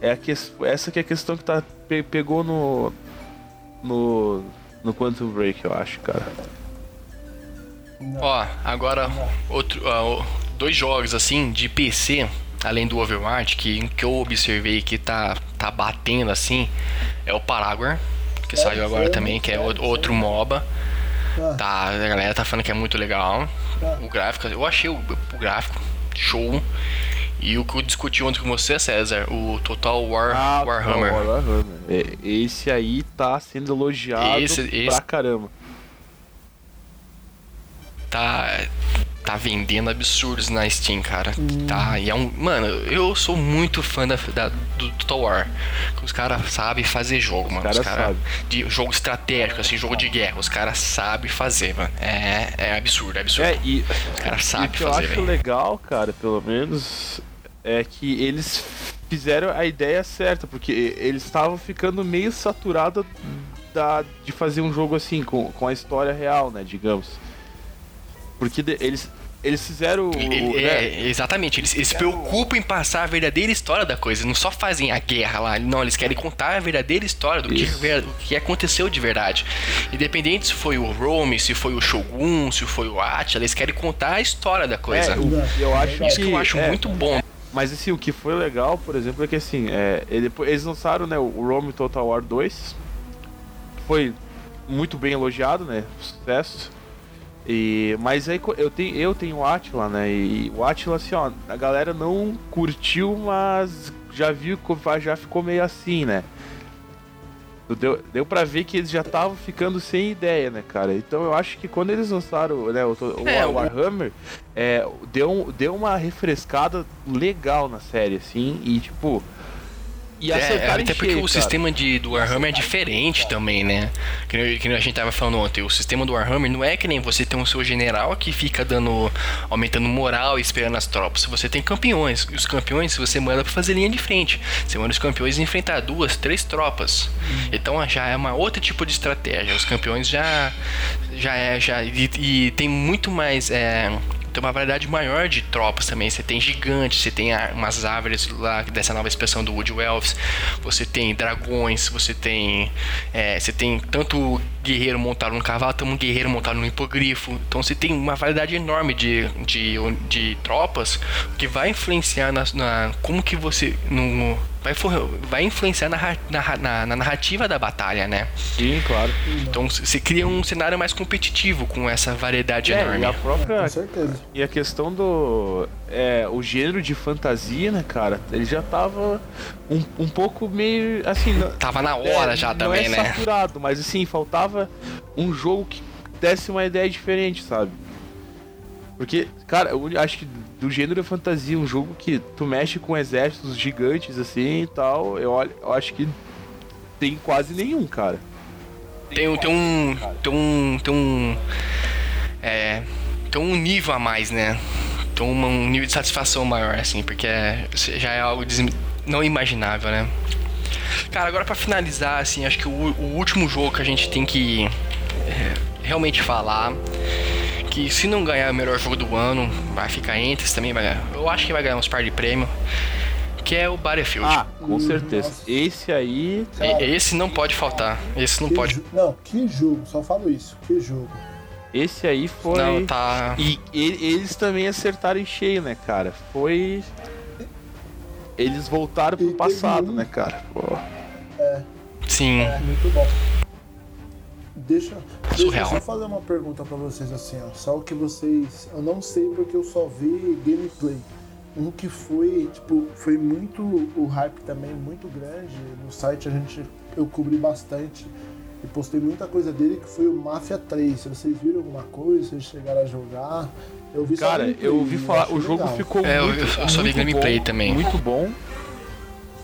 É a que, essa que é a questão que tá, pe- pegou no. No. No Quantum Break, eu acho, cara. Não. Ó, agora outro, ó, dois jogos assim de PC, além do Overwatch, que que eu observei que tá tá batendo assim, é o Paraguay, que É, saiu agora sim, também, que é sim, o- sim. outro MOBA. Ah, Tá, a galera tá falando que é muito legal. Ah. O gráfico, eu achei o, o gráfico show. E o que eu discuti ontem com você, César, o Total War Warhammer. não, Warhammer. É, esse aí tá sendo elogiado Esse- pra esse- caramba. tá tá vendendo absurdos na Steam, cara. Hum. Tá, e é um, mano, eu sou muito fã da, da- do Total War. Os caras sabem fazer jogo, mano. Os cara caras sabe. de jogo estratégico, assim, jogo de guerra, os caras sabem fazer, mano. É, é absurdo, é absurdo. É, e Os caras E o sabem que eu fazer, acho velho. legal, cara, pelo menos, é que eles fizeram a ideia certa, porque eles estavam ficando meio saturados da, de fazer um jogo assim, com, com a história real, né, digamos. Porque eles, eles fizeram. Ele- né? é, exatamente. Eles, eles se preocupam em passar a verdadeira história da coisa. Não só fazem a guerra lá. Não, eles querem contar a verdadeira história do que, Isso. ver- o que aconteceu de verdade. Independente se foi o Rome, se foi o Shogun, se foi o Attila, eles querem contar a história da coisa. É, o- eu acho Isso que eu acho é, muito bom. Mas assim, o que foi legal, por exemplo, é que assim, é, ele- eles lançaram né, o Rome Total War 2. que Foi muito bem elogiado, né? Sucesso. E, mas aí eu tenho, eu tenho o Atila, né? E o Atila, assim, ó, a galera não curtiu, mas já viu, co- já ficou meio assim, né? Deu, deu pra ver que eles já estavam ficando sem ideia, né, cara? Então eu acho que quando eles lançaram né, o, o É, o- Warhammer, é, deu, deu uma refrescada legal na série, assim, e tipo. E É, até porque cheio, o cara. sistema de, do Warhammer é diferente também, né? Que, que a gente tava falando ontem. O sistema do Warhammer não é que nem você tem o seu general que fica dando. aumentando moral e esperando as tropas. Você tem campeões. E os campeões você manda pra fazer linha de frente. Você manda os campeões enfrentar duas, três tropas. Então já é uma outra tipo de estratégia. Os campeões já. já é. Já, e, e tem muito mais. É, tem uma variedade maior de tropas também. Você tem gigantes, você tem umas árvores lá dessa nova expansão do Wood Elves, você tem dragões, você tem. é, você tem tanto guerreiro montado no cavalo, como um guerreiro montado no hipogrifo. Então você tem uma variedade enorme de, de, de tropas que vai influenciar na, na- como que você. No, vai, for- vai influenciar na, na, na- na narrativa da batalha, né? Sim, claro. Então você cria um cenário mais competitivo com essa variedade É, enorme. e a própria. Com certeza. E a questão do. É, o gênero de fantasia, né, cara? Ele já tava um, um pouco meio. Assim. Tava na hora é, já não também, é né? saturado, mas assim, faltava um jogo que desse uma ideia diferente, sabe? Porque, cara, eu acho que do gênero fantasia, um jogo que tu mexe com exércitos gigantes assim e tal, eu, eu acho que tem quase nenhum, cara. Tem, tem um. Tem um. Tem um. É. Tem um nível a mais, né? Tem um, um nível de satisfação maior, assim, porque é- já é algo não imaginável, né? Cara, agora pra finalizar, assim, acho que o, o último jogo que a gente tem que é, realmente falar. Que se não ganhar o melhor jogo do ano, vai ficar entre também. Vai, ganhar- eu acho que vai ganhar uns par de prêmio. Que é o Battlefield. Ah, com Hum, certeza. nossa. Esse aí. E- Esse não pode faltar. Esse não pode. Não, que jogo, só falo isso. Que jogo. Esse aí foi. Não, tá. E e- eles também acertaram em cheio, né, cara? Foi. Eles voltaram pro passado, um- né, cara? Pô. Sim. É, muito bom. Deixa, deixa eu só fazer uma pergunta pra vocês assim, ó. Só o que vocês. Eu não sei porque eu só vi gameplay. Um que foi, tipo, foi muito. O hype também muito grande. No site a gente. Eu cobri bastante. E postei muita coisa dele que foi o Mafia 3. Se vocês viram alguma coisa, vocês chegaram a jogar. Eu vi Cara, gameplay, eu ouvi falar, o jogo legal. ficou É, eu- muito, eu só vi gameplay bom, também. Muito bom.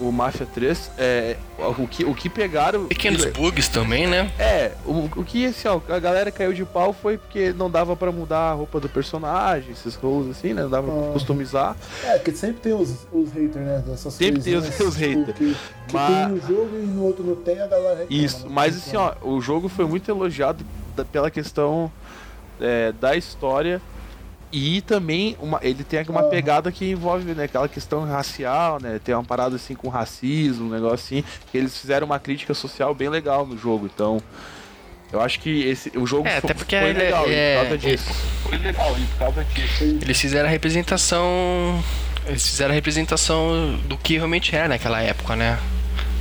O Mafia 3, é, o, que, o que pegaram. Pequenos bugs também, né? É, o, o que assim, ó, a galera caiu de pau foi porque não dava pra mudar a roupa do personagem, esses rolos assim, né? Não dava pra Ah. customizar. É, porque sempre tem os, os haters, né? Dessas Sempre tem os- coisinhas, os haters. Que, que Mas- tem no jogo e no outro não tem, a galera reclama. Isso, né? mas assim, ó, o jogo foi muito elogiado da- pela questão é, da história e também uma, ele tem uma pegada que envolve né, aquela questão racial, né? Tem uma parada assim com racismo, um negócio assim, que eles fizeram uma crítica social bem legal no jogo, então eu acho que esse, o jogo É, fo- até porque foi ele legal é- por causa disso. Foi legal por causa disso. Eles fizeram a representação. Eles fizeram a representação do que realmente era naquela época, né?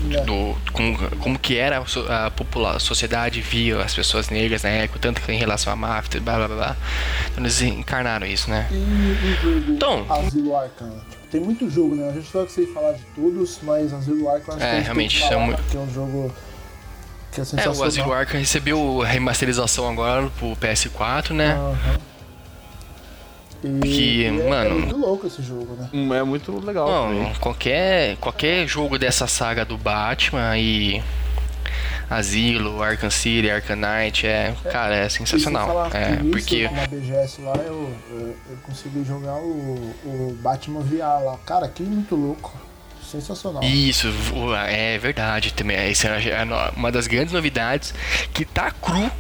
É. Do, como, como que era a, a popula- a sociedade via as pessoas negras na época, tanto que em relação à máfia, blá blá blá. blá. Então eles encarnaram isso, né? E o jogo Então. Asilo Arkham? Tem muito jogo, né? A gente não vai conseguir falar de todos, mas Asilo Arkham acho que É, gente realmente, que falar, é muito- que é um jogo que é É, sensacional. o Asilo Arkham recebeu a remasterização agora pro PS4, né? Aham. E, Que, e é, mano- é muito louco esse jogo, né? Hum, É muito legal Não, qualquer, qualquer jogo dessa saga do Batman e Asilo, Arkham City, Arkham Knight, é, cara, é E sem sensacional. falar É, que nisso, porque com a BGS lá, eu, eu, eu consegui jogar o, o Batman VR lá. Cara, que muito louco. Sensacional. isso é verdade também. Essa é a no- uma das grandes novidades que tá cru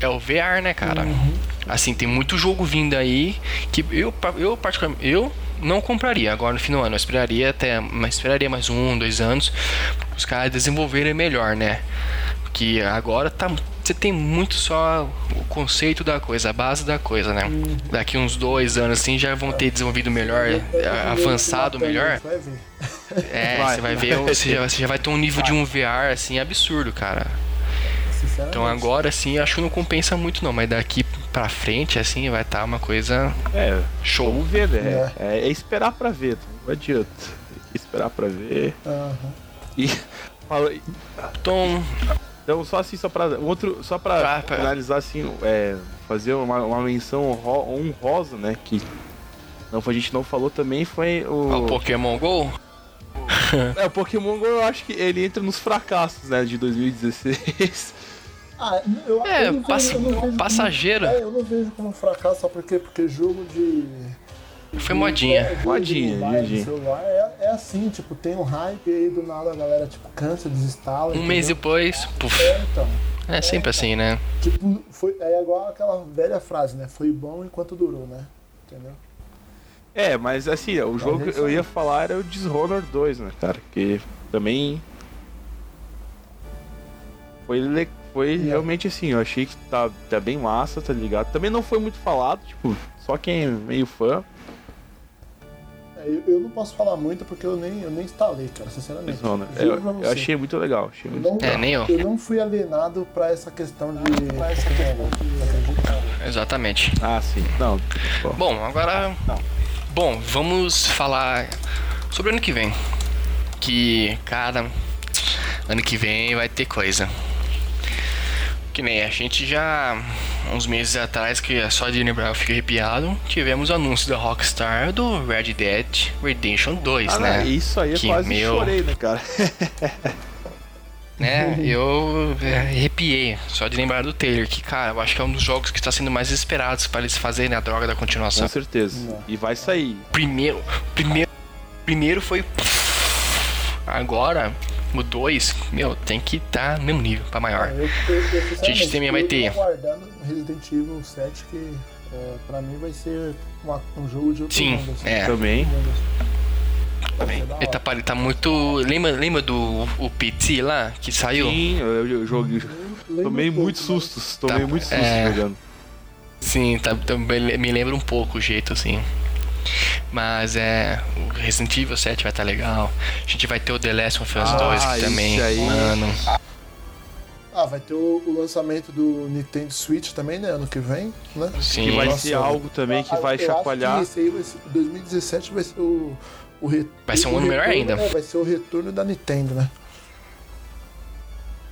é o VR, né, cara? Uhum. Assim, tem muito jogo vindo aí que eu, eu particularmente, eu não compraria agora no fim do ano. Eu esperaria até, mas esperaria mais um, dois anos os caras desenvolverem melhor, né? Que agora tá, você tem muito só o conceito da coisa, a base da coisa, né? Uhum. Daqui uns dois anos assim já vão ter desenvolvido melhor, avançado melhor. É, vai. você vai ver, você já, você já vai ter um nível de um VR assim absurdo, cara. Então agora assim, acho que não compensa muito não, mas daqui pra frente assim vai estar tá uma coisa é, show. Vamos ver, né? É, é esperar pra ver, não adianta. Esperar pra ver. Uhum. E fala. Tom. Então só assim, só pra. Outro, só pra, ah, finalizar assim, é, fazer uma, uma menção honrosa, né? Que não, a gente não falou também, foi o. É o Pokémon GO? é, o Pokémon GO eu acho que ele entra nos fracassos, né, de 2016. Ah, eu, é, eu pass vejo, passageiro. Como, é, eu não vejo como fracasso, só porque, porque jogo de. Foi modinha. É, modinha, modinha. celular é, é, assim, tipo, tem um hype e aí do nada a galera tipo, cansa, desinstala. Um entendeu? mês depois, puf. É, então. É sempre assim, né? Tipo, foi, é igual aquela velha frase, né? Foi bom enquanto durou, né? Entendeu? É, mas assim, o jogo que eu ia falar era o Dishonored 2, né, cara? Que também. Foi legal foi realmente assim, eu achei que tá, tá bem massa, tá ligado? Também não foi muito falado, tipo, só quem é meio fã. É, eu, eu, não posso falar muito porque eu nem, eu nem instalei, cara, sinceramente. Não, né? eu, eu, achei muito legal. Achei muito não, é, nem eu. eu não fui alienado pra essa questão de. essa questão de... Exatamente. Ah, sim. Não. Bom, bom agora. Não. Bom, vamos falar sobre o ano que vem. Que, cara, ano que vem vai ter coisa. Que nem a gente já, uns meses atrás, que é só de lembrar eu fico arrepiado, tivemos o anúncio da Rockstar do Red Dead Redemption 2, ah, né? Isso aí eu quase meu... chorei, né, cara? né, eu arrepiei só de lembrar do Taylor, que, cara, eu acho que é um dos jogos que está sendo mais esperados para eles fazerem a droga da continuação. Com certeza. E vai sair. Primeiro, primeiro, primeiro foi. Agora, o 2, meu, tem que estar tá no mesmo nível, pra maior. É, eu, eu, eu, a gente também vai ter. aguardando Resident Evil 7, que é, pra mim vai ser uma, um jogo de outro Sim, mundo, assim. é. Também. Também. Ele tá, ele tá muito. Lembra, lembra do o PT lá que saiu? Sim, eu, eu joguei. Tomei muitos sustos. Tomei tá, muitos sustos é... jogando. Sim, tá, também me lembra um pouco o jeito assim. Mas é. O Resident Evil 7 vai estar tá legal. A gente vai ter o The Last of Us ah, 2 aqui também. Aí. Mano. Ah, vai ter o, o, lançamento do Nintendo Switch também, né? Ano que vem, né? Sim. Que vai Nossa, ser algo também que vai chacoalhar. Que esse aí vai ser, 2017 vai ser o. o retorno, vai ser um ano melhor ainda. É, vai ser o retorno da Nintendo, né?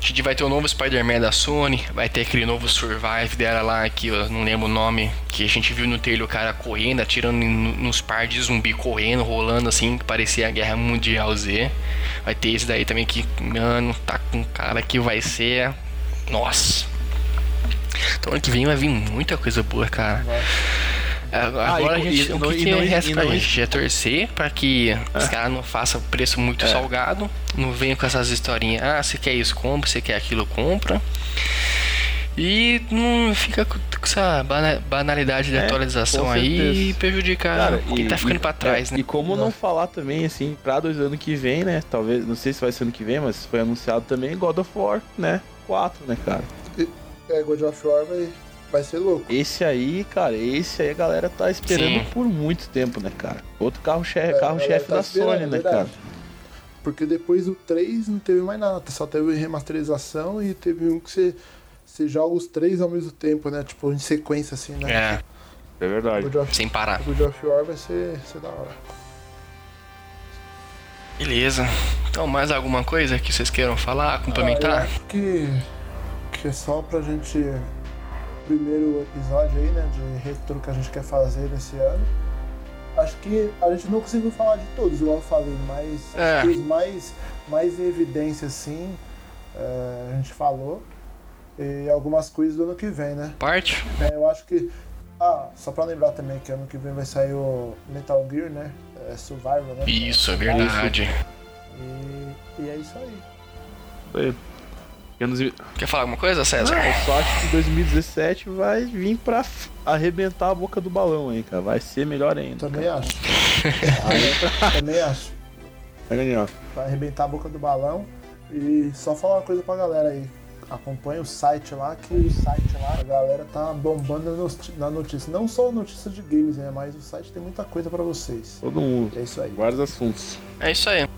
A gente vai ter o novo Spider-Man da Sony, vai ter aquele novo Survive dela lá, que eu não lembro o nome, que a gente viu no trailer o cara correndo, atirando nos par de zumbi correndo, rolando assim, que parecia a Guerra Mundial Z. Vai ter esse daí também que, mano, tá com cara que vai ser. Nossa! Então ano que vem vai vir muita coisa boa, cara. Agora ah, a gente, e, o que, que não, resta pra gente é torcer pra que é. os caras não façam preço muito é. salgado, não venham com essas historinhas, ah, você quer isso, compra, você quer aquilo, compra. E não fica com essa banalidade de é, atualização aí e prejudicar Cara, quem e, tá ficando e, pra trás, é, né? E como não falar também, assim, pra dois anos que vem, né? Talvez, não sei se vai ser ano que vem, mas foi anunciado também God of War, né? 4, né, cara? É, God of War vai Vai ser louco. Esse aí, cara, esse aí a galera tá esperando Sim. por muito tempo, né, cara? Outro carro-chefe é, carro -chefe tá da Sony, né, cara? Porque depois do 3 não teve mais nada, só teve remasterização e teve um que você, você joga os três ao mesmo tempo, né? Tipo, em sequência, assim, né? É. É verdade. Of, Sem parar. O God of War vai ser, ser da hora. Beleza. Então, mais alguma coisa que vocês queiram falar, complementar? Ah, eu acho que, que é só pra gente primeiro episódio aí, né, de retro que a gente quer fazer nesse ano. Acho que a gente não conseguiu falar de todos, igual eu falei, mas é. os mais, mais em evidência, assim, a gente falou. E algumas coisas do ano que vem, né? Parte. É, eu acho que. Ah, só pra lembrar também que ano que vem vai sair o Metal Gear, né? É Survival, né? Isso, é verdade. E, e é isso aí. É foi. Quer falar alguma coisa, César? Não, eu só acho que 2017 vai vir pra arrebentar a boca do balão, hein, cara. Vai ser melhor ainda. Também acho. Também acho. Vai Vai arrebentar a boca do balão. E só falar uma coisa pra galera aí. Acompanha o site lá, que o site lá, a galera tá bombando na notícia. Não só notícia de games, né? Mas o site tem muita coisa pra vocês. Todo mundo. É isso aí. Vários assuntos. É isso aí.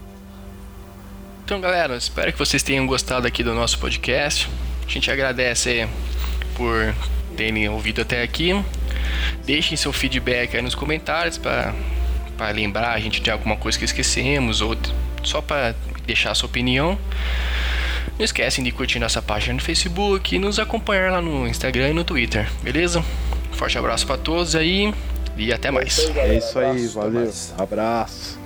Então, galera, espero que vocês tenham gostado aqui do nosso podcast. A gente agradece por terem ouvido até aqui. Deixem seu feedback aí nos comentários para lembrar a gente de alguma coisa que esquecemos ou só para deixar sua opinião. Não esquecem de curtir nossa página no Facebook e nos acompanhar lá no Instagram e no Twitter, beleza? Forte abraço para todos aí e até mais. É isso aí, valeu. Abraço.